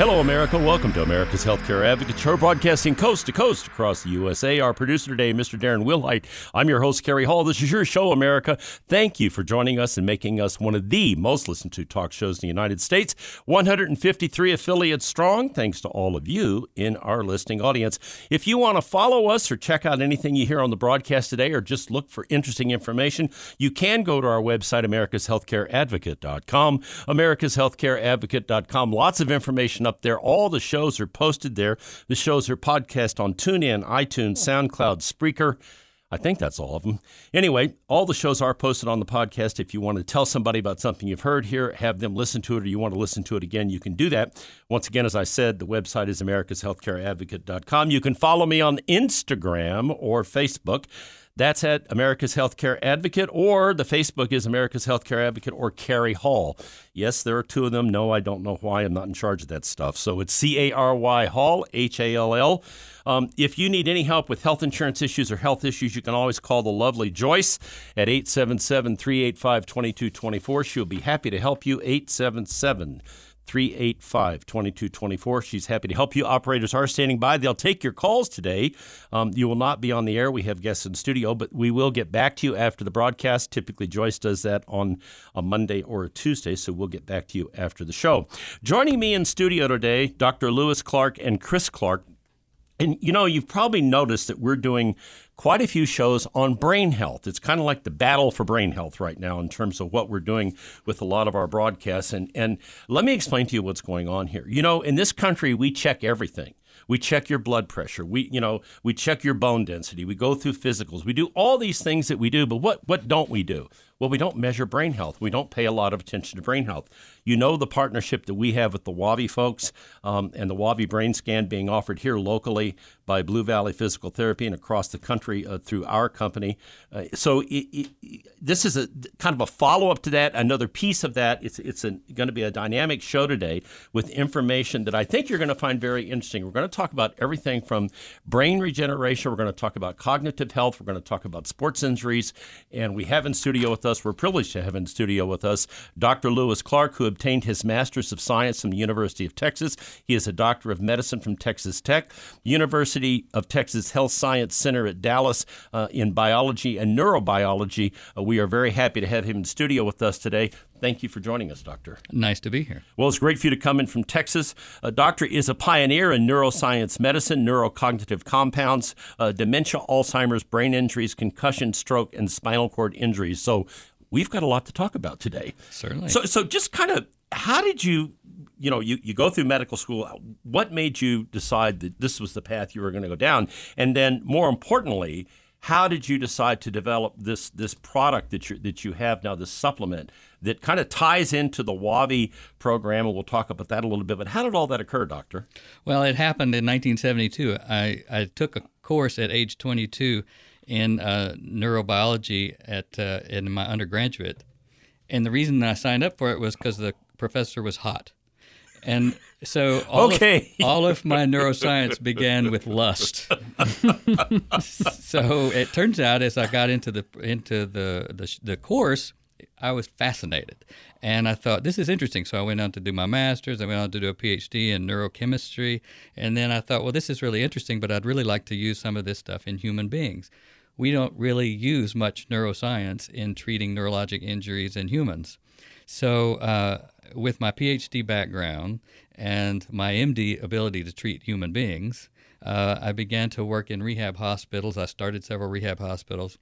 Hello, America. Welcome to America's Healthcare Advocate Show, broadcasting coast to coast across the USA. Our producer today, Mr. Darren Wilhite. I'm your host, Cary Hall. This is your show, America. Thank you for joining us and making us one of the most listened to talk shows in the United States. 153 affiliates strong, thanks to all of you in our listening audience. If you want to follow us or check out anything you hear on the broadcast today or just look for interesting information, you can go to our website, americashealthcareadvocate.com. Americashealthcareadvocate.com. Lots of information up there. All the shows are posted there. The shows are podcast on TuneIn, iTunes, hmm. SoundCloud, Spreaker. I think that's all of them. Anyway, all the shows are posted on the podcast. If you want to tell somebody about something you've heard here, have them listen to it, or you want to listen to it again, you can do that. Once again, as I said, the website is americashealthcareadvocate.com. You can follow me on Instagram or Facebook. That's at America's Healthcare Advocate, or the Facebook is America's Healthcare Advocate or Cary Hall. Yes, there are two of them. No, I don't know why. I'm not in charge of that stuff. So it's C A R Y Hall, H A L L. Um, if you need any help with health insurance issues or health issues, you can always call the lovely Joyce at 877 385 2224. She'll be happy to help you. 877 385 2224. She's happy to help you. Operators are standing by. They'll take your calls today. Um, you will not be on the air. We have guests in studio, but we will get back to you after the broadcast. Typically, Joyce does that on a Monday or a Tuesday, so we'll get back to you after the show. Joining me in studio today, Dr. Lewis Clark and Chris Clark. And you know, you've probably noticed that we're doing quite a few shows on brain health. It's kind of like the battle for brain health right now in terms of what we're doing with a lot of our broadcasts. And and let me explain to you what's going on here. You know, in this country, we check everything. We check your blood pressure. We, you know, we check your bone density. We go through physicals. We do all these things that we do. But what what don't we do? Well, we don't measure brain health. We don't pay a lot of attention to brain health. You know the partnership that we have with the Wavi folks um, and the Wavi brain scan being offered here locally by Blue Valley Physical Therapy and across the country uh, through our company. Uh, so it, it, this is a kind of a follow up to that, another piece of that. It's it's going to be a dynamic show today with information that I think you're going to find very interesting. We're going to talk about everything from brain regeneration. We're going to talk about cognitive health. We're going to talk about sports injuries, and we have in studio with us. We're privileged to have in studio with us Dr. Lewis Clark, who obtained his Master's of Science from the University of Texas. He is a Doctor of Medicine from Texas Tech, University of Texas Health Science Center at Dallas uh, in biology and neurobiology. Uh, we are very happy to have him in studio with us today. Thank you for joining us, Doctor. Nice to be here. Well, it's great for you to come in from Texas. A doctor is a pioneer in neuroscience medicine, neurocognitive compounds, uh, dementia, Alzheimer's, brain injuries, concussion, stroke, and spinal cord injuries. So we've got a lot to talk about today. Certainly. So, so just kind of, how did you, you know, you, you go through medical school. What made you decide that this was the path you were going to go down? And then, more importantly, how did you decide to develop this this product that you that you have now, this supplement that kind of ties into the Wavi program? And we'll talk about that a little bit. But how did all that occur, Doctor? Well, it happened in 1972. I, I took a course at age 22 in uh, neurobiology at uh, in my undergraduate, and the reason I signed up for it was because the professor was hot. And so all, Okay. of, all of my neuroscience began with lust. so it turns out, as I got into the into the, the the course, I was fascinated, and I thought this is interesting. So I went on to do my master's. I went on to do a PhD in neurochemistry, and then I thought, well, this is really interesting, but I'd really like to use some of this stuff in human beings. We don't really use much neuroscience in treating neurologic injuries in humans. So, uh, with my PhD background and my MD ability to treat human beings, uh, I began to work in rehab hospitals. I started several rehab hospitals,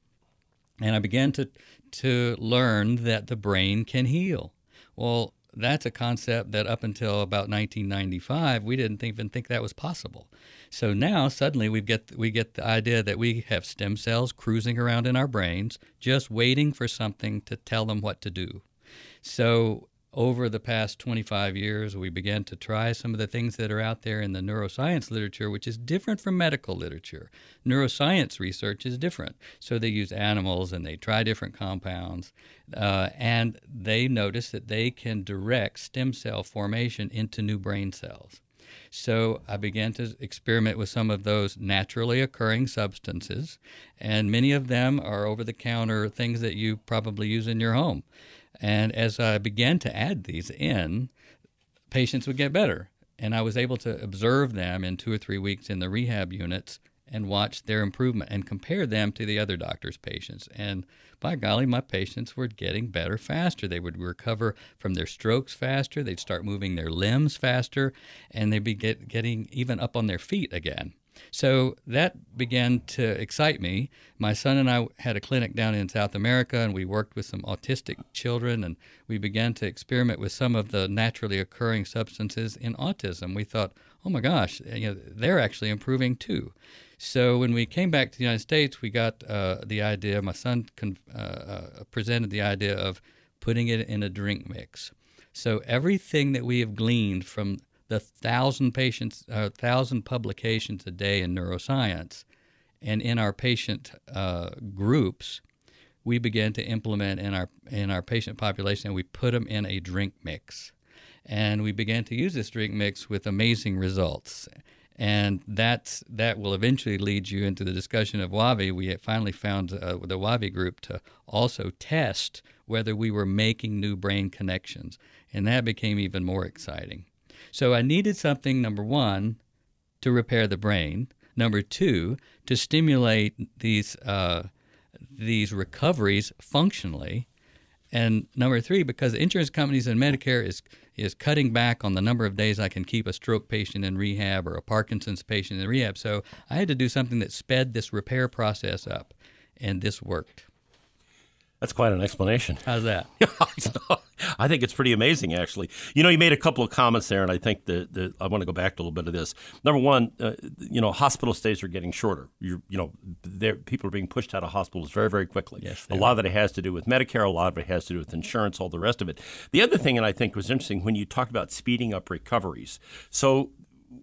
and I began to to learn that the brain can heal. Well, that's a concept that up until about 1995 we didn't even think that was possible. So now suddenly we get we get the idea that we have stem cells cruising around in our brains, just waiting for something to tell them what to do. So over the past 25 years, we began to try some of the things that are out there in the neuroscience literature, which is different from medical literature. Neuroscience research is different. So they use animals and they try different compounds, uh, and they notice that they can direct stem cell formation into new brain cells. So I began to experiment with some of those naturally occurring substances, and many of them are over the counter things that you probably use in your home. And as I began to add these in, patients would get better. And I was able to observe them in two or three weeks in the rehab units and watch their improvement and compare them to the other doctor's patients. And by golly, my patients were getting better faster. They would recover from their strokes faster. They'd start moving their limbs faster, and they'd be get, getting even up on their feet again. So that began to excite me. My son and I had a clinic down in South America, and we worked with some autistic children, and we began to experiment with some of the naturally occurring substances in autism. We thought, oh my gosh, you know, they're actually improving too. So when we came back to the United States, we got uh, the idea. My son con- uh, uh, presented the idea of putting it in a drink mix. So everything that we have gleaned from the thousand patients, uh, thousand publications a day in neuroscience, and in our patient uh, groups, we began to implement in our in our patient population, and we put them in a drink mix, and we began to use this drink mix with amazing results. And that's that will eventually lead you into the discussion of WAVI. We finally found uh, the WAVI group to also test whether we were making new brain connections, and that became even more exciting. So I needed something, number one, to repair the brain. Number two, to stimulate these uh, these recoveries functionally. And number three, because insurance companies and Medicare is is cutting back on the number of days I can keep a stroke patient in rehab or a Parkinson's patient in rehab. So I had to do something that sped this repair process up, and this worked. That's quite an explanation. How's that? I think it's pretty amazing, actually. You know, you made a couple of comments there, and I think that I want to go back to a little bit of this. Number one, uh, you know, hospital stays are getting shorter. You're, you know, people are being pushed out of hospitals very, very quickly. Yes, a lot of it has to do with Medicare. A lot of it has to do with insurance. All the rest of it. The other thing, and I think was interesting when you talked about speeding up recoveries. So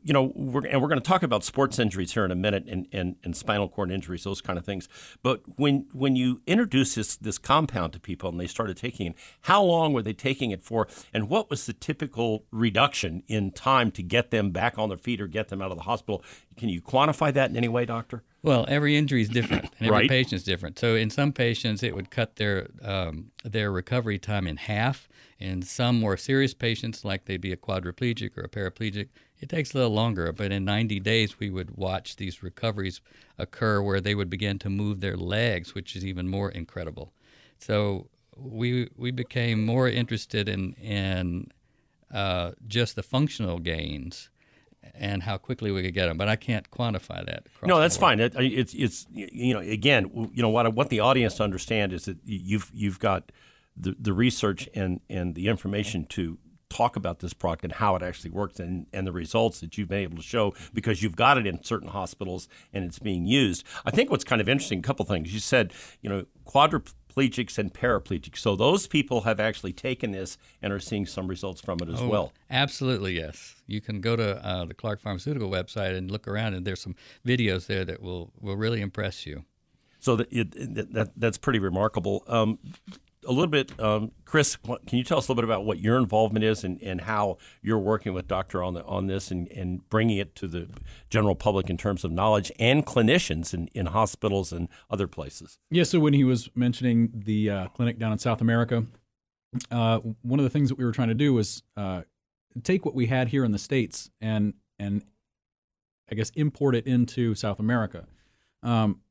you know, we're, and we're going to talk about sports injuries here in a minute and, and, and spinal cord injuries, those kind of things. But when when you introduce this this compound to people and they started taking it, how long were they taking it for? And what was the typical reduction in time to get them back on their feet or get them out of the hospital? Can you quantify that in any way, doctor? Well, every injury is different, and every Right. patient is different. So, in some patients, it would cut their um, their recovery time in half. In some more serious patients, like they'd be a quadriplegic or a paraplegic, it takes a little longer. But in 90 days, we would watch these recoveries occur where they would begin to move their legs, which is even more incredible. So, we we became more interested in in uh, just the functional gains and how quickly we could get them. But I can't quantify that. No, that's fine. It, it's it's you know again you know what I want the audience to understand is that you've you've got the the research and and the information to talk about this product and how it actually works and, and the results that you've been able to show because you've got it in certain hospitals and it's being used. I think what's kind of interesting, a couple things. You said, you know, quadriplegics and paraplegics. So those people have actually taken this and are seeing some results from it as Oh, well. Absolutely, yes. You can go to uh, the Clark Pharmaceutical website and look around, and there's some videos there that will, will really impress you. So that, it, that that's pretty remarkable. Um, a little bit, um, Chris. Can you tell us a little bit about what your involvement is and, and how you're working with Doctor on the on this and, and bringing it to the general public in terms of knowledge and clinicians in, in hospitals and other places. Yeah, so when he was mentioning the uh, clinic down in South America, uh, one of the things that we were trying to do was uh, take what we had here in the states and and I guess import it into South America. Um,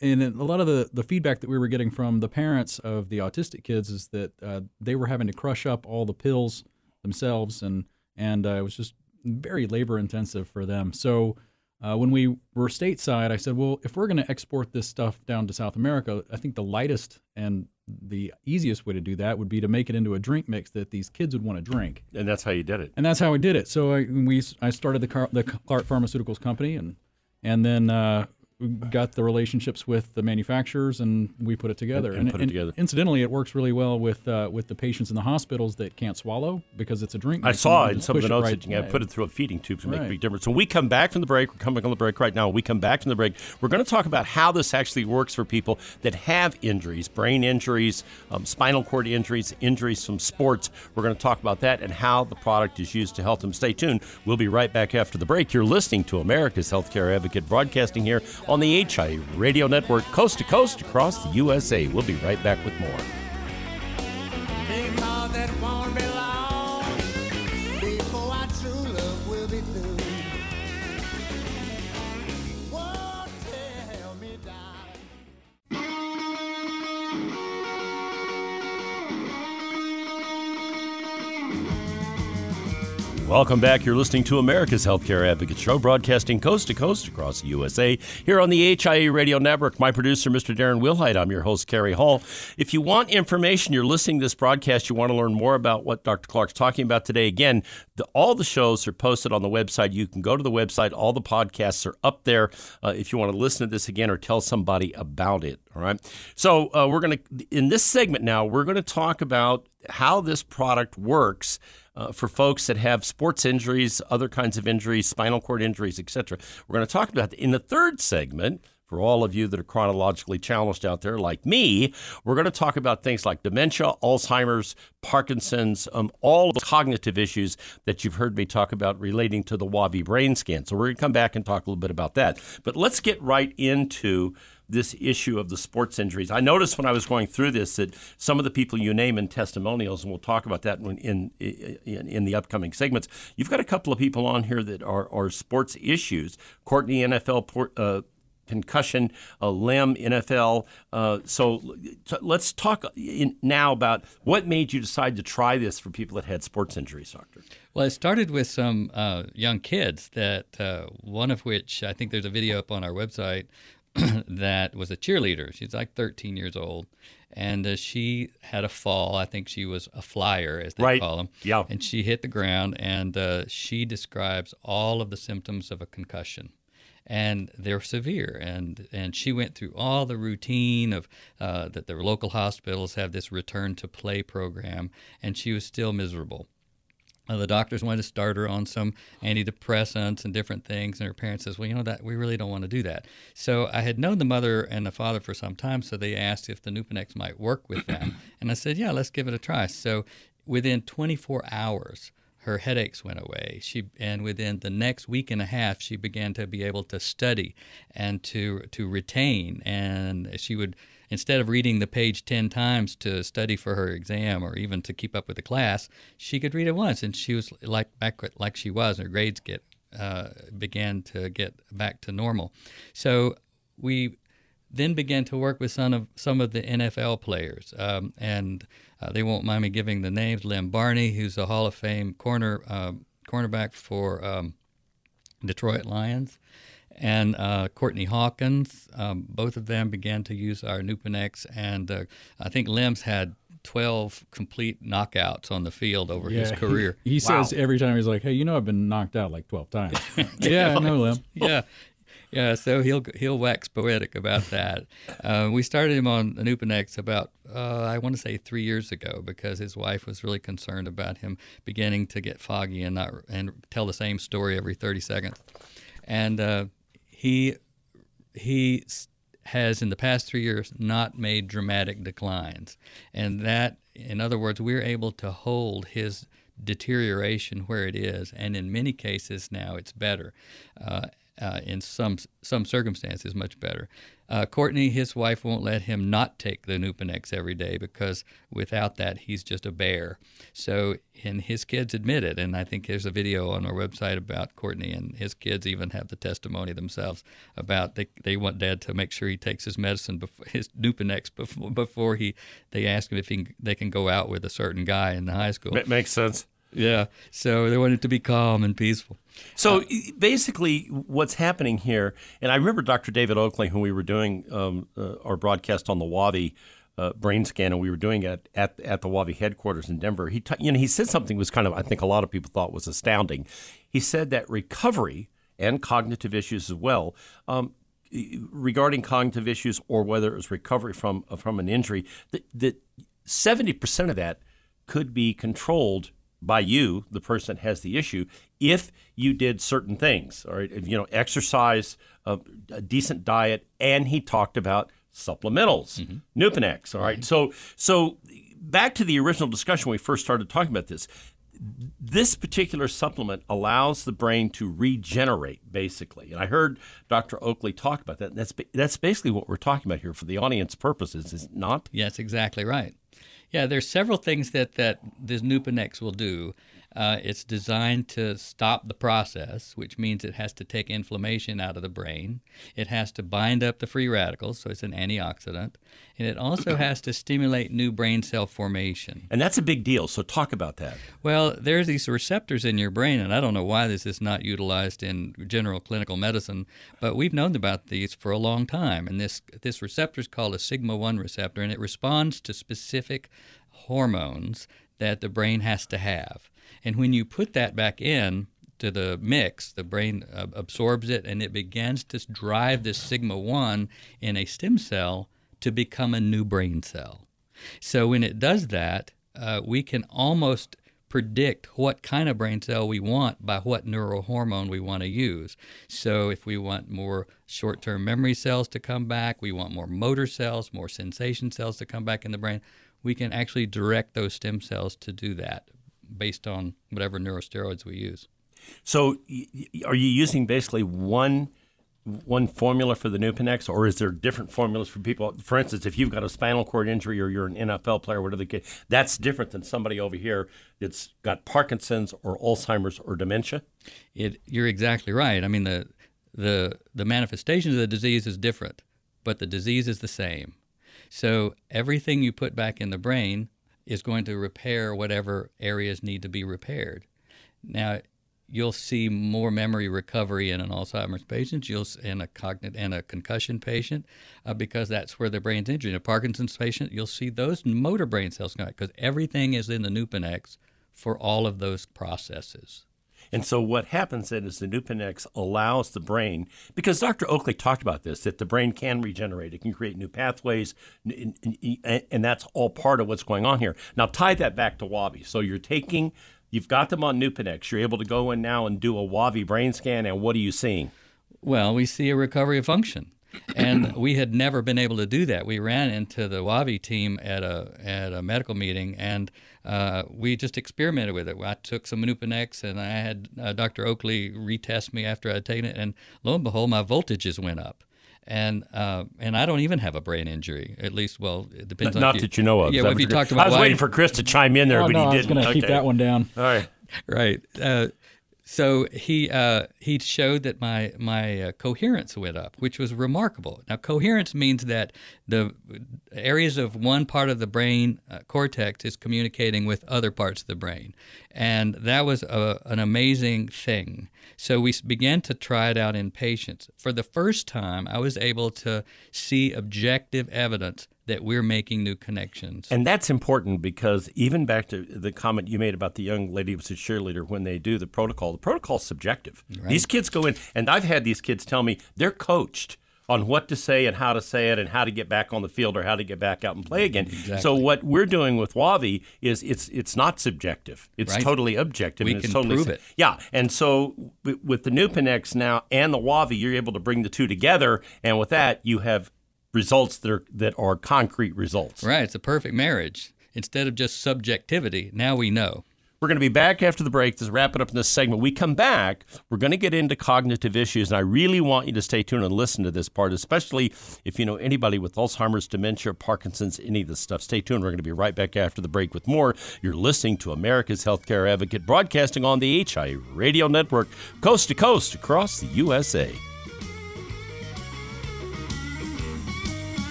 and a lot of the, the feedback that we were getting from the parents of the autistic kids is that uh, they were having to crush up all the pills themselves, and and uh, it was just very labor intensive for them. So Uh, when we were stateside, I said, well, if we're going to export this stuff down to South America, I think the lightest and the easiest way to do that would be to make it into a drink mix that these kids would want to drink. And that's how you did it. And that's how we did it. So I, we, I started the, Car- the Clark Pharmaceuticals company, and and then uh, got the relationships with the manufacturers, and we put it together. And- and put it together. Incidentally, it works really well with uh, with the patients in the hospitals that can't swallow because it's a drink. I saw you in some of the notes right- that you had put it through a feeding tube to make a big difference. So we come back from the break, we're coming on the break right now. When we come back from the break, we're going to talk about how this actually works for people that have injuries, brain injuries, um, spinal cord injuries, injuries from sports. We're going to talk about that and how the product is used to help them. Stay tuned. We'll be right back after the break. You're listening to America's Healthcare Advocate broadcasting here on the HIA Radio Network, coast to coast across the USA. We'll be right back with more. Welcome back. You're listening to America's Healthcare Advocate Show, broadcasting coast to coast across the USA here on the HIA Radio Network. My producer, Mr. Darren Wilhite. I'm your host, Cary Hall. If you want information, you're listening to this broadcast, you want to learn more about what Dr. Clark's talking about today. Again, the, all the shows are posted on the website. You can go to the website. All the podcasts are up there. Uh, if you want to listen to this again or tell somebody about it. All right. So uh, we're going to in this segment now. We're going to talk about how this product works uh, for folks that have sports injuries, other kinds of injuries, spinal cord injuries, etc. We're going to talk about that in the third segment. For all of you that are chronologically challenged out there, like me, we're going to talk about things like dementia, Alzheimer's, Parkinson's, um, all of the cognitive issues that you've heard me talk about relating to the Wavi brain scan. So we're going to come back and talk a little bit about that. But let's get right into this issue of the sports injuries. I noticed when I was going through this that some of the people you name in testimonials, and we'll talk about that in in, in, the upcoming segments. You've got a couple of people on here that are, are sports issues. Courtney NFL port, uh, concussion, uh, Lem NFL. Uh, so t- let's talk in, now about what made you decide to try this for people that had sports injuries, doctor. Well, it started with some uh, young kids that uh, one of which I think there's a video up on our website that was a cheerleader. She's like 13 years old, and uh, she had a fall. I think she was a flyer, as they Right. call them. Yeah. And she hit the ground, and uh, she describes all of the symptoms of a concussion. And they're severe, and and she went through all the routine of uh, that the local hospitals have this return to play program, and she was still miserable. Uh, the doctors wanted to start her on some antidepressants and different things, and her parents says, "Well, you know that we really don't want to do that." So I had known the mother and the father for some time, so they asked if the Nupanex might work with them, and I said, "Yeah, let's give it a try." So within 24 hours, her headaches went away. She and within the next week and a half, she began to be able to study and to to retain, and she would instead of reading the page 10 times to study for her exam or even to keep up with the class, she could read it once and she was like back like she was. Her grades get uh, began to get back to normal. So we then began to work with some of some of the NFL players, um, and uh, they won't mind me giving the names. Lem Barney, who's a Hall of Fame corner uh, cornerback for um, Detroit Lions, and uh, Courtney Hawkins. Um, both of them began to use our Nupanex, and uh, I think Lem's had 12 complete knockouts on the field over his he- career. He, says every time he's like, "Hey, you know, I've been knocked out like twelve times." yeah, I know, Lem. yeah, yeah. So he'll he'll wax poetic about that. Uh, we started him on Nupanex about uh, I want to say three years ago because his wife was really concerned about him beginning to get foggy and not and tell the same story every thirty seconds, and uh, he he has in the past three years not made dramatic declines, and that in other words we're able to hold his deterioration where it is, and in many cases now it's better. Uh, uh, in some some circumstances, much better. Uh, Courtney, his wife, won't let him not take the Nupanex every day because without that, he's just a bear. So, and his kids admit it, and I think there's a video on our website about Courtney, and his kids even have the testimony themselves about they, they want Dad to make sure he takes his medicine, before, his Nupanex, before, before he they ask him if he can, they can go out with a certain guy in the high school. It makes sense. Yeah. So they wanted to be calm and peaceful. So e- basically, what's happening here, and I remember Dr. David Oakley, when we were doing um, uh, our broadcast on the Wavi uh, brain scan, and we were doing it at at the Wavi headquarters in Denver. He, t- you know, he said something was kind of, I think, a lot of people thought was astounding. He said that recovery and cognitive issues as well. Um, regarding cognitive issues or whether it was recovery from from an injury, that, that 70% of that could be controlled by you, the person that has the issue, if you did certain things, all right, If, you know, exercise, a, a decent diet, and he talked about supplementals, mm-hmm. Nupanex, all right. So, so back to the original discussion when we first started talking about this. This particular supplement allows the brain to regenerate, basically. And I heard Dr. Oakley talk about that. That's that's basically what we're talking about here for the audience purposes, is not? Yes, exactly right. Yeah, there's several things that that this Nupanex will do. Uh, it's designed to stop the process, which means it has to take inflammation out of the brain. It has to bind up the free radicals, so it's an antioxidant, and it also has to stimulate new brain cell formation. And that's a big deal. So talk about that. Well, there's these receptors in your brain, and I don't know why this is not utilized in general clinical medicine, but we've known about these for a long time. And this this receptor is called a sigma one receptor, and it responds to specific hormones that the brain has to have. And when you put that back in to the mix, the brain uh, absorbs it, and it begins to drive this sigma one in a stem cell to become a new brain cell. So when it does that, uh, we can almost predict what kind of brain cell we want by what neural hormone we want to use. So if we want more short-term memory cells to come back, we want more motor cells, more sensation cells to come back in the brain, we can actually direct those stem cells to do that based on whatever neurosteroids we use. So, are you using basically one one formula for the Nupanex, or is there different formulas for people? For instance, if you've got a spinal cord injury or you're an NFL player, whatever the case, that's different than somebody over here that's got Parkinson's or Alzheimer's or dementia. It, you're exactly right. I mean, the, the, the manifestation of the disease is different, but the disease is the same. So everything you put back in the brain is going to repair whatever areas need to be repaired. Now, you'll see more memory recovery in an Alzheimer's patient, you'll in a cognitive and a concussion patient, uh, because that's where the brain's injured. In a Parkinson's patient, you'll see those motor brain cells come back because everything is in the Nupanex for all of those processes. And so what happens then is the Nupanex allows the brain, because Dr. Oakley talked about this, that the brain can regenerate. It can create new pathways, n- n- and that's all part of what's going on here. Now tie that back to Wavi. So you're taking, you've got them on Nupanex. You're able to go in now and do a Wavi brain scan, and what are you seeing? Well, we see a recovery of function. And we had never been able to do that. We ran into the Wavi team at a at a medical meeting, and uh, we just experimented with it. I took some Nupanex, and I had uh, Dr. Oakley retest me after I'd taken it, and lo and behold, my voltages went up. And uh, and I don't even have a brain injury. At least, well, it depends. on Not if that you know of. Yeah, Is well, if what you you're- talked about I was why- waiting for Chris to chime in there, Oh, but no, he I was didn't. going to keep that one down. All right. right. So he uh, he showed that my my uh, coherence went up, which was remarkable. Now coherence means that the areas of one part of the brain uh, cortex is communicating with other parts of the brain, and that was a, an amazing thing. So we began to try it out in patients. For the first time, I was able to see objective evidence that we're making new connections. And that's important because even back to the comment you made about the young lady who was a cheerleader when they do the protocol, the protocol is subjective. These kids go in, and I've had these kids tell me they're coached on what to say and how to say it and how to get back on the field or how to get back out and play again. Exactly. So what we're doing with Wavi is it's it's not subjective. It's Right. totally objective. We and it's can totally prove it. Yeah, and so with the Nupanex now and the Wavi, you're able to bring the two together, and with that, you have results that are that are concrete results. right, it's a perfect marriage. Instead of just subjectivity, now we know. We're going to be back after the break to wrap it up in this segment. We come back, we're going to get into cognitive issues, and I really want you to stay tuned and listen to this part, especially if you know anybody with Alzheimer's, dementia, Parkinson's, any of this stuff. Stay tuned. We're going to be right back after the break with more. You're listening to America's Healthcare Advocate, broadcasting on the HI Radio Network, coast to coast across the USA.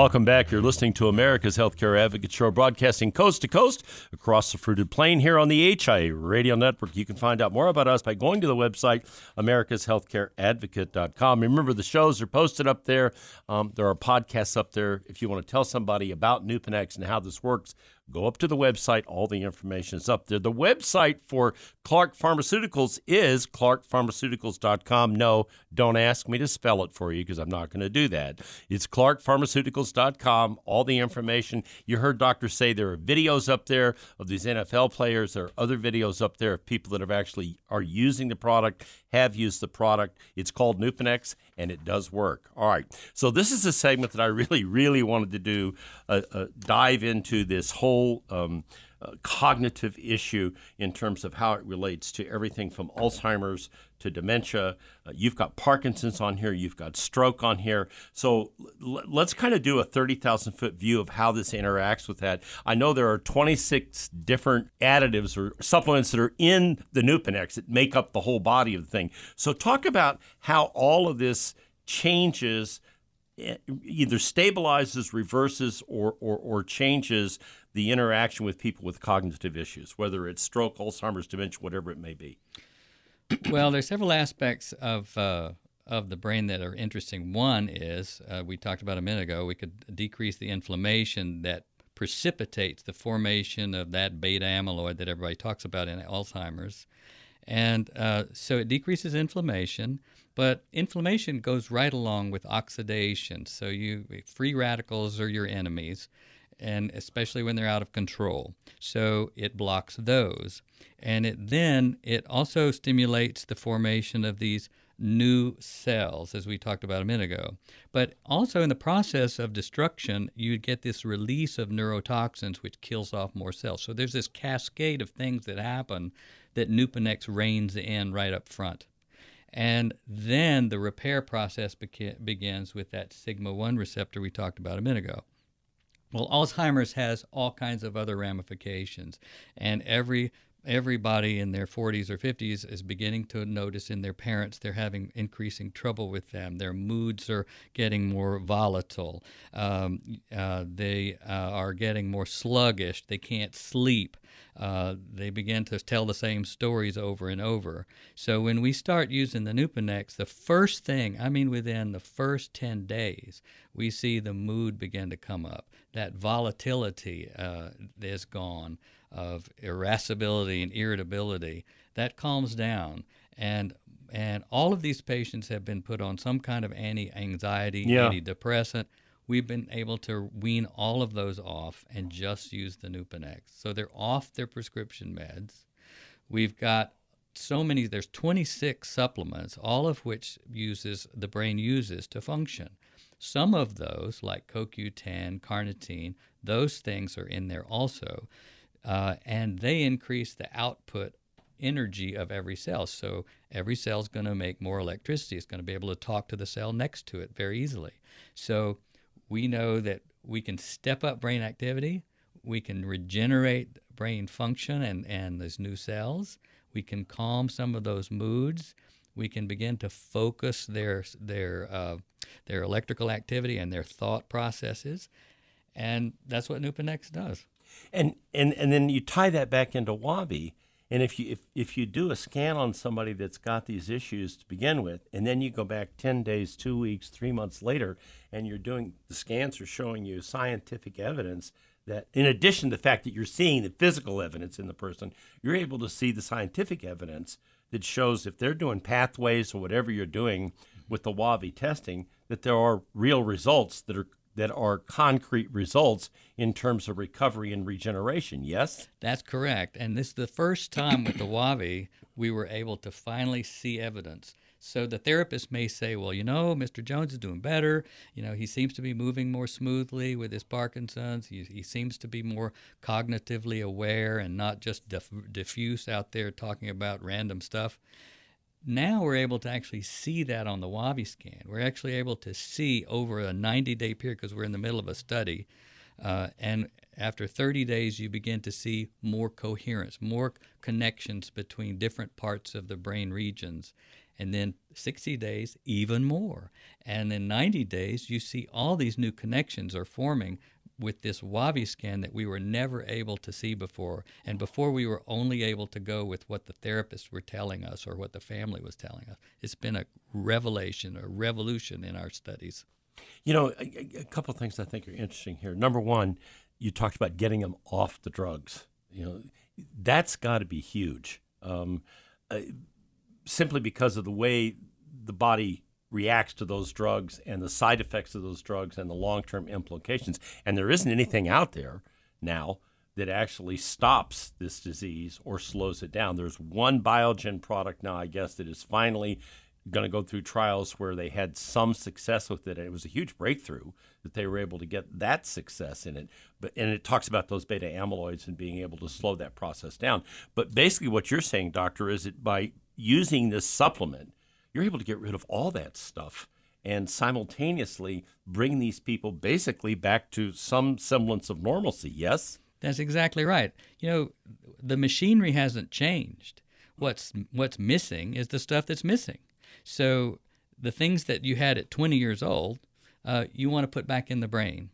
Welcome back. You're listening to America's Healthcare Advocate Show, broadcasting coast to coast across the fruited plain here on the HIA Radio Network. You can find out more about us by going to the website, americashealthcareadvocate.com. Remember, the shows are posted up there. Um, there are podcasts up there. If you want to tell somebody about Nupanex and how this works, go up to the website. All the information is up there. The website for Clark Pharmaceuticals is clarkpharmaceuticals.com. No, don't ask me to spell it for you because I'm not going to do that. It's clarkpharmaceuticals.com. All the information. You heard Doctor say there are videos up there of these NFL players. There are other videos up there of people that have actually are using the product, have used the product. It's called Nupanex, and it does work. All right. So this is a segment that I really, really wanted to do, uh, uh, dive into this whole um, cognitive issue in terms of how it relates to everything from Alzheimer's to dementia. Uh, you've got Parkinson's on here, you've got stroke on here. So l- let's kind of do a 30,000 foot view of how this interacts with that. I know there are 26 different additives or supplements that are in the Nupanex that make up the whole body of the thing. So talk about how all of this changes either stabilizes, reverses, or, or, or changes the interaction with people with cognitive issues, whether it's stroke, Alzheimer's, dementia, whatever it may be. well, there's several aspects of uh, of the brain that are interesting. One is uh, we talked about a minute ago. We could decrease the inflammation that precipitates the formation of that beta amyloid that everybody talks about in Alzheimer's, and uh, so it decreases inflammation. But inflammation goes right along with oxidation. So you free radicals are your enemies and especially when they're out of control. So it blocks those. And it then it also stimulates the formation of these new cells, as we talked about a minute ago. But also in the process of destruction, you get this release of neurotoxins, which kills off more cells. So there's this cascade of things that happen that Nupanex reins in right up front. And then the repair process beca- begins with that sigma 1 receptor we talked about a minute ago. Well, Alzheimer's has all kinds of other ramifications, and every everybody in their 40s or 50s is beginning to notice in their parents they're having increasing trouble with them. Their moods are getting more volatile. Um, uh, they uh, are getting more sluggish. They can't sleep. Uh, they begin to tell the same stories over and over. So when we start using the Nupanex, the first thing, I mean within the first 10 days, we see the mood begin to come up. That volatility uh, is gone of irascibility and irritability. That calms down. And and all of these patients have been put on some kind of anti-anxiety, Yeah. antidepressant. We've been able to wean all of those off and just use the Nupanex. So they're off their prescription meds. We've got so many there's 26 supplements all of which uses the brain uses to function some of those like coq10 carnitine those things are in there also uh, and they increase the output energy of every cell so every cell is going to make more electricity it's going to be able to talk to the cell next to it very easily so we know that we can step up brain activity we can regenerate brain function and, and those new cells we can calm some of those moods. We can begin to focus their their uh, their electrical activity and their thought processes, and that's what Nupanex does. And and and then you tie that back into Wavi. And if you if, if you do a scan on somebody that's got these issues to begin with, and then you go back ten days, two weeks, three months later, and you're doing the scans are showing you scientific evidence that in addition to the fact that you're seeing the physical evidence in the person, you're able to see the scientific evidence that shows if they're doing pathways or whatever you're doing with the Wavi testing, that there are real results that are that are concrete results in terms of recovery and regeneration. Yes? That's correct. And this is the first time with the Wavi we were able to finally see evidence. So the therapist may say, well, you know, Mr. Jones is doing better. You know, he seems to be moving more smoothly with his Parkinson's. He, he seems to be more cognitively aware and not just diff- diffuse out there talking about random stuff. Now we're able to actually see that on the Wavi scan. We're actually able to see over a 90 day period because we're in the middle of a study. Uh, and after 30 days, you begin to see more coherence, more connections between different parts of the brain regions. And then 60 days, even more. And in 90 days, you see all these new connections are forming with this WAVI scan that we were never able to see before. And before we were only able to go with what the therapists were telling us or what the family was telling us. It's been a revelation, a revolution in our studies. You know, a, a- couple of things I think are interesting here. Number one, you talked about getting them off the drugs. You know, that's got to be huge. Um, uh, simply because of the way the body reacts to those drugs and the side effects of those drugs and the long-term implications. And there isn't anything out there now that actually stops this disease or slows it down. There's one Biogen product now, I guess, that is finally going to go through trials where they had some success with it, and it was a huge breakthrough that they were able to get that success in it. But and it talks about those beta amyloids and being able to slow that process down. But basically, what you're saying, doctor, is that by using this supplement, you're able to get rid of all that stuff and simultaneously bring these people basically back to some semblance of normalcy. Yes. That's exactly right. You know, the machinery hasn't changed. What's what's missing is the stuff that's missing. So the things that you had at 20 years old, uh, you want to put back in the brain.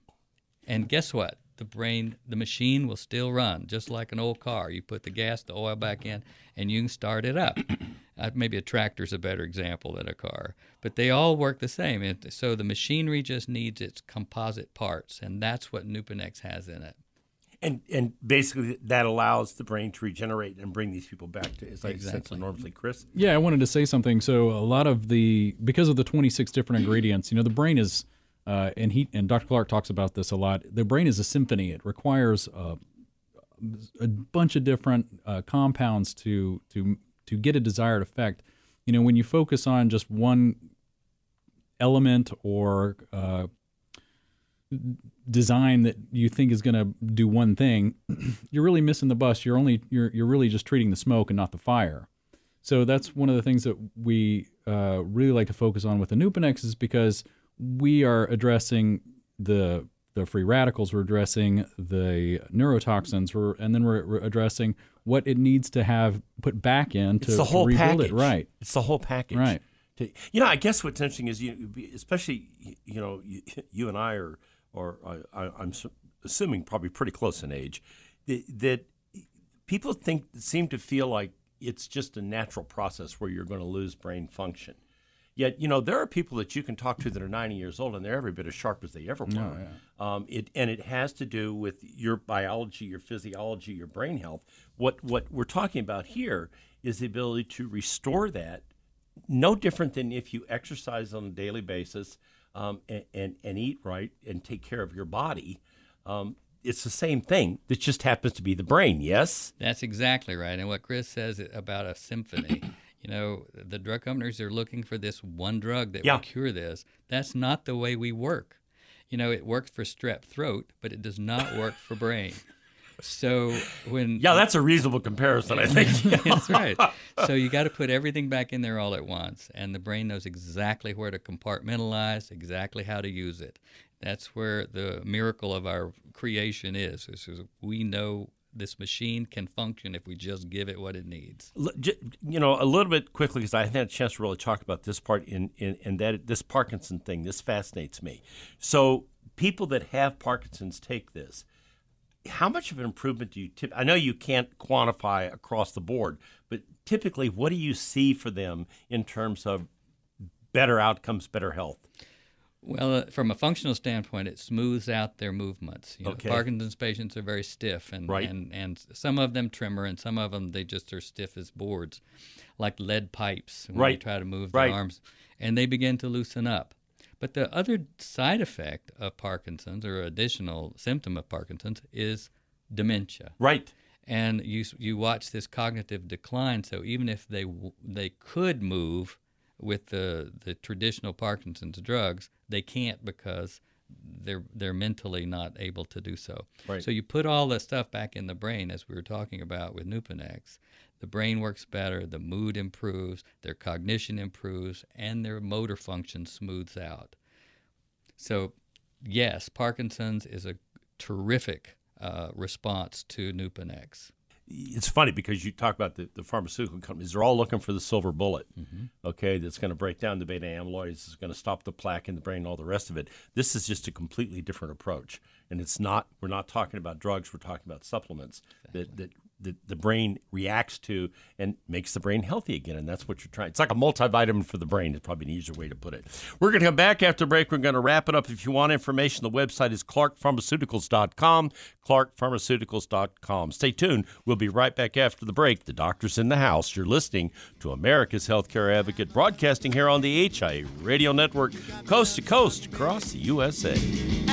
And guess what? The brain, the machine will still run, just like an old car. You put the gas, the oil back in, and you can start it up. Uh, maybe a tractor's a better example than a car, but they all work the same. And so the machinery just needs its composite parts, and that's what Nupanex has in it. And and basically that allows the brain to regenerate and bring these people back to, as I sense, Exactly. enormously. Chris? Yeah, I wanted to say something. So a lot of the because of the 26 different ingredients, you know, the brain is, uh, and he and Dr. Clark talks about this a lot. The brain is a symphony. It requires uh, a bunch of different uh, compounds to to to get a desired effect. You know, when you focus on just one element or uh, design that you think is going to do one thing, you're really missing the bus. You're only you're you're really just treating the smoke and not the fire. So that's one of the things that we uh, really like to focus on with the Nupanex is because we are addressing the the free radicals, we're addressing the neurotoxins, we're, and then we're, we're addressing what it needs to have put back in to, It's the to whole rebuild package. it. Right. It's the whole package. Right. To- You know, I guess what's interesting is you, especially you know, you, you and I are, or I, I'm assuming probably pretty close in age, that, that people think seem to feel like it's just a natural process where you're going to lose brain function. Yet, you know, there are people that you can talk to that are 90 years old and they're every bit as sharp as they ever were. um, it, and it has to do with your biology, your physiology, your brain health. What, what we're talking about here is the ability to restore that no different than if you exercise on a daily basis um, and, and, and eat right and take care of your body. Um, it's the same thing. It just happens to be the brain, yes? That's exactly right. And what Chris says about a symphony, you know, the drug companies are looking for this one drug that Yeah. will cure this. That's not the way we work. You know, it works for strep throat, but it does not work for brain. So when Yeah, that's a reasonable comparison, I think. that's right. So you got to put everything back in there all at once, and the brain knows exactly where to compartmentalize, exactly how to use it. That's where the miracle of our creation is. is is we know this machine can function if we just give it what it needs. You know, a little bit quickly because I had a chance to really talk about this part in, in, in that this Parkinson thing. This fascinates me. So, people that have Parkinson's take this. How much of an improvement do you tip? I know you can't quantify across the board, but typically, what do you see for them in terms of better outcomes, better health? Well, uh, from a functional standpoint, it smooths out their movements. You know, Okay. Parkinson's patients are very stiff, and, Right. and and some of them tremor, and some of them they just are stiff as boards, like lead pipes when you try to move Right. their arms, and they begin to loosen up. But the other side effect of Parkinson's, or additional symptom of Parkinson's, is dementia Right. and you you watch this cognitive decline. So even if they they could move with the the traditional Parkinson's drugs, they can't because they're they're mentally not able to do so. Right. So you put all the stuff back in the brain, as we were talking about with Nupanex. The brain works better, the mood improves, their cognition improves, and their motor function smooths out. So, yes, Parkinson's is a terrific uh, response to Nupanex. It's funny because you talk about the, the pharmaceutical companies; they're all looking for the silver bullet. Mm-hmm. Okay, that's going to break down the beta amyloids, is going to stop the plaque in the brain, all the rest of it. This is just a completely different approach, and it's not. We're not talking about drugs. We're talking about supplements that that. The, brain reacts to and makes the brain healthy again, and that's what you're trying. It's like a multivitamin for the brain. Is probably an easier way to put it. We're going to come back after break. We're going to wrap it up. If you want information, the website is clarkepharmaceuticals.com. Clarkepharmaceuticals.com. Stay tuned. We'll be right back after the break. The doctor's in the house. You're listening to America's Healthcare Advocate, broadcasting here on the HIA Radio Network, coast to coast across the USA.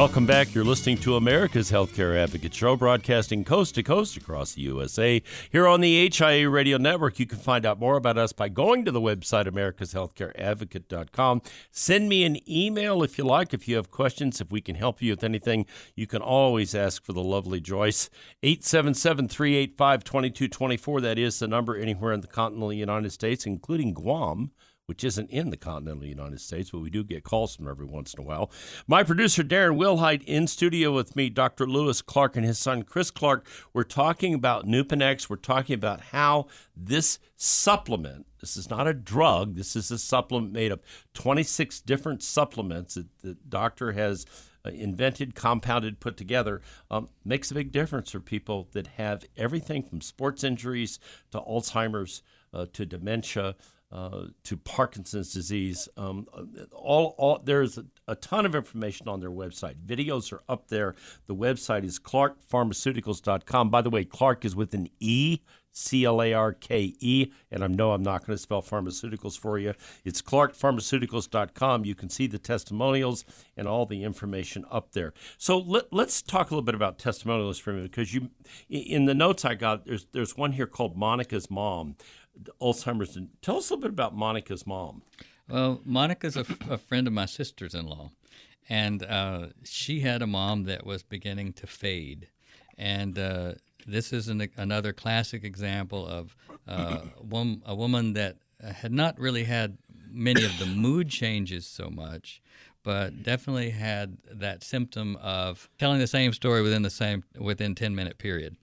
Welcome back. You're listening to America's Healthcare Advocate Show, broadcasting coast to coast across the USA. Here on the HIA Radio Network, you can find out more about us by going to the website, americashealthcareadvocate.com. Send me an email if you like, if you have questions, if we can help you with anything. You can always ask for the lovely Joyce. 877 385 2224. That is the number anywhere in the continental United States, including Guam which isn't in the continental United States, but we do get calls from every once in a while. My producer, Darren Wilhite, in studio with me, Dr. Lewis Clarke and his son, Chris Clarke. We're talking about Nupanex. We're talking about how this supplement, this is not a drug, this is a supplement made of 26 different supplements that the doctor has uh, invented, compounded, put together, um, makes a big difference for people that have everything from sports injuries to Alzheimer's uh, to dementia uh, to Parkinson's disease. Um, all, all there's a, a ton of information on their website. Videos are up there. The website is clarkepharmaceuticals.com. By the way, Clark is with an E. C L A R K E, and I know I'm not going to spell pharmaceuticals for you. It's clarkepharmaceuticals.com. You can see the testimonials and all the information up there. So let, let's talk a little bit about testimonials for a minute because you, in the notes I got, there's there's one here called Monica's mom. Alzheimer's. Tell us a little bit about Monica's mom. Well, Monica's a, a friend of my sister's in law, and uh, she had a mom that was beginning to fade. And uh, this is an, another classic example of uh, a woman that had not really had many of the mood changes so much, but definitely had that symptom of telling the same story within the same within 10 minute period.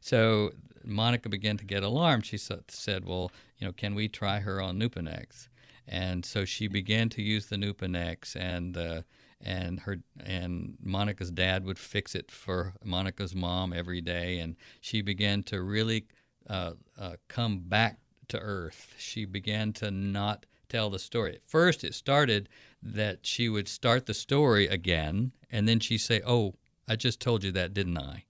So Monica began to get alarmed. She sa- said, "Well, you know, can we try her on Nupanex?" And so she began to use the Nupanex, and uh, and her and Monica's dad would fix it for Monica's mom every day, and she began to really uh, uh, come back to earth. She began to not tell the story. At first, it started that she would start the story again, and then she'd say, "Oh, I just told you that, didn't I?"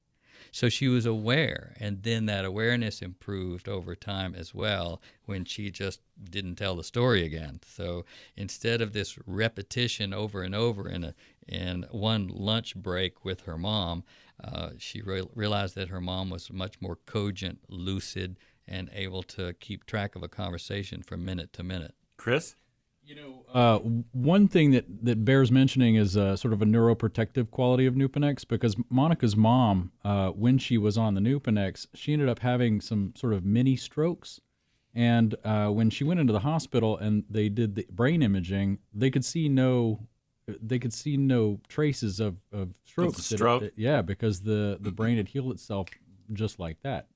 So she was aware, and then that awareness improved over time as well when she just didn't tell the story again. So instead of this repetition over and over in a in one lunch break with her mom, uh, she re- realized that her mom was much more cogent, lucid, and able to keep track of a conversation from minute to minute. Chris? You know, uh, one thing that, that bears mentioning is uh, sort of a neuroprotective quality of Nupanex because Monica's mom, uh, when she was on the Nupanex, she ended up having some sort of mini strokes. And uh, when she went into the hospital and they did the brain imaging, they could see no, they could see no traces of, of strokes. Stroke? that- yeah, because the, the brain had healed itself just like that.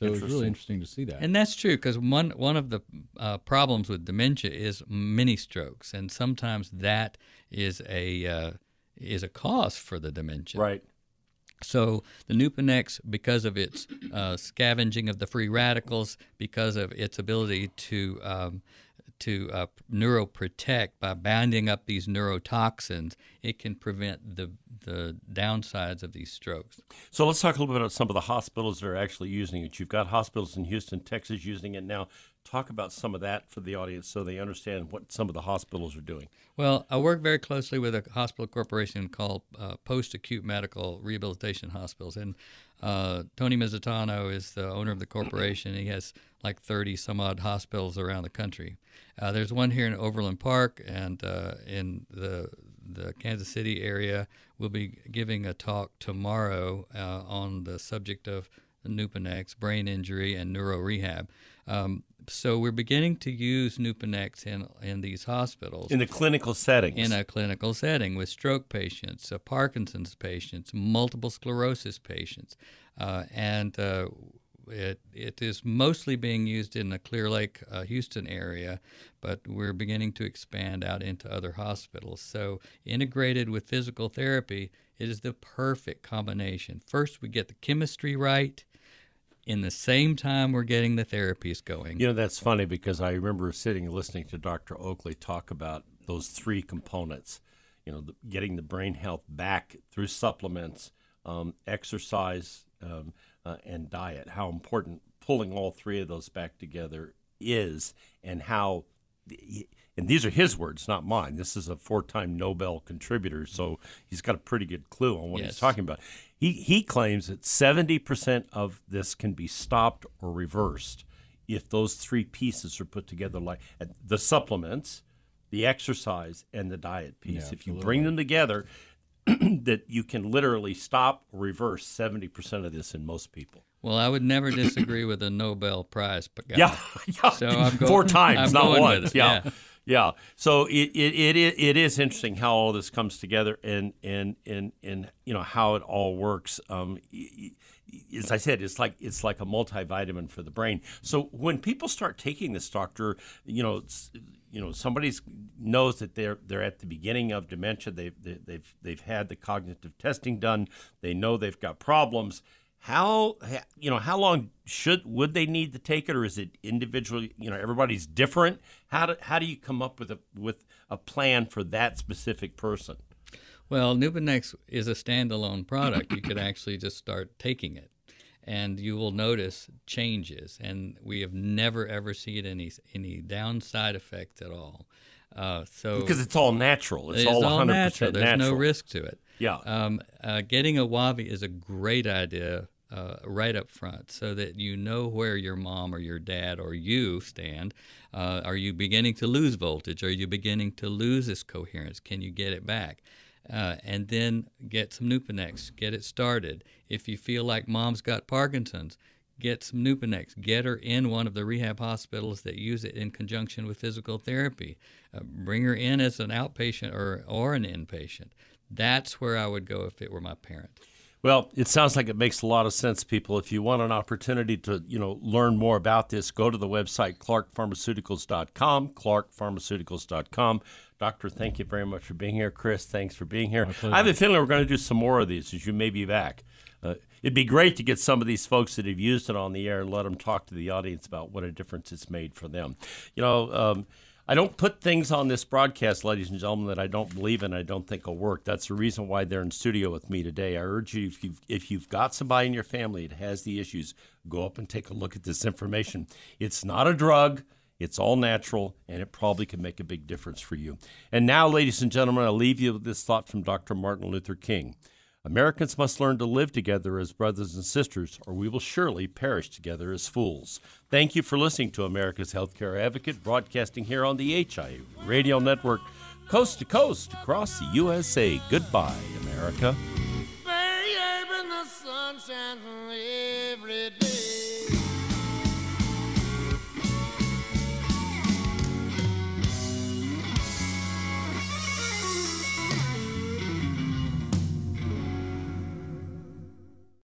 So it was really interesting to see that. And that's true because one one of the uh, problems with dementia is mini strokes, and sometimes that is a uh, is a cause for the dementia. Right. So the Nupanex, because of its uh, scavenging of the free radicals, because of its ability to um, to uh, neuroprotect by binding up these neurotoxins, it can prevent the the downsides of these strokes. So let's talk a little bit about some of the hospitals that are actually using it. You've got hospitals in Houston, Texas using it now. Talk about some of that for the audience so they understand what some of the hospitals are doing. Well, I work very closely with a hospital corporation called uh, Post Acute Medical Rehabilitation Hospitals, and uh, Tony Misitano is the owner of the corporation. He has like 30 some odd hospitals around the country. Uh, there's one here in Overland Park, and uh, in the the Kansas City area. We'll be giving a talk tomorrow uh, on the subject of Nupanex, brain injury, and neuro rehab. Um, so we're beginning to use Nupanex in in these hospitals In the clinical settings. in a clinical setting with stroke patients, uh, Parkinson's patients, multiple sclerosis patients, uh, and uh, it it is mostly being used in the Clear Lake, uh, Houston area, but we're beginning to expand out into other hospitals. So integrated with physical therapy, it is the perfect combination. First, we get the chemistry right. In the same time, we're getting the therapies going. You know, that's funny because I remember sitting listening to Dr. Oakley talk about those three components. You know, the, getting the brain health back through supplements, um, exercise, um, uh, and diet. How important pulling all three of those back together is, and how. And these are his words, not mine. This is a four-time Nobel contributor, so he's got a pretty good clue on what he's talking about. He he claims that seventy percent of this can be stopped or reversed if those three pieces are put together like the supplements, the exercise, and the diet piece. if you bring them together, that you can literally stop or reverse 70% of this in most people. Well, I would never disagree with a Nobel Prize guy. Yeah. yeah. So I'm go- Four times, I'm not going once. Yeah. yeah. Yeah. So it, it, it, it is interesting how all this comes together and, and, and, and you know, how it all works. Um, as I said, it's like it's like a multivitamin for the brain. So when people start taking this, doctor, you know, you know, somebody knows that they're they're at the beginning of dementia. They've they've they've had the cognitive testing done. They know they've got problems. How you know how long should would they need to take it, or is it individually? You know, everybody's different. How do how do you come up with a with a plan for that specific person? Well, Nupanex is a standalone product. You could actually just start taking it, and you will notice changes. And we have never ever seen any any downside effects at all. Uh, so Because it's all natural. It's, it's all 100% natural. There's natural. no risk to it. Yeah. Um, uh, getting a Wavi is a great idea uh, right up front so that you know where your mom or your dad or you stand. Uh, are you beginning to lose voltage? Are you beginning to lose this coherence? Can you get it back? Uh, and then get some Nupanex, get it started. If you feel like mom's got Parkinson's, get some Nupanex. Get her in one of the rehab hospitals that use it in conjunction with physical therapy. Uh, bring her in as an outpatient or, or an inpatient. That's where I would go if it were my parent. Well, it sounds like it makes a lot of sense, people. If you want an opportunity to, you know, learn more about this, go to the website clarkepharmaceuticals.com, clarkepharmaceuticals.com. Doctor, thank you very much for being here. Chris, thanks for being here. I have a feeling we're going to do some more of these as you may be back. Uh, it'd be great to get some of these folks that have used it on the air and let them talk to the audience about what a difference it's made for them. You know, um, I don't put things on this broadcast, ladies and gentlemen, that I don't believe in. I don't think will work. That's the reason why they're in studio with me today. I urge you, if you've, if you've got somebody in your family that has the issues, go up and take a look at this information. It's not a drug. It's all natural, and it probably can make a big difference for you. And now, ladies and gentlemen, I'll leave you with this thought from Dr. Martin Luther King. Americans must learn to live together as brothers and sisters, or we will surely perish together as fools. Thank you for listening to America's Healthcare Advocate, broadcasting here on the HIA Radio Network, coast to coast across the USA. Goodbye, America.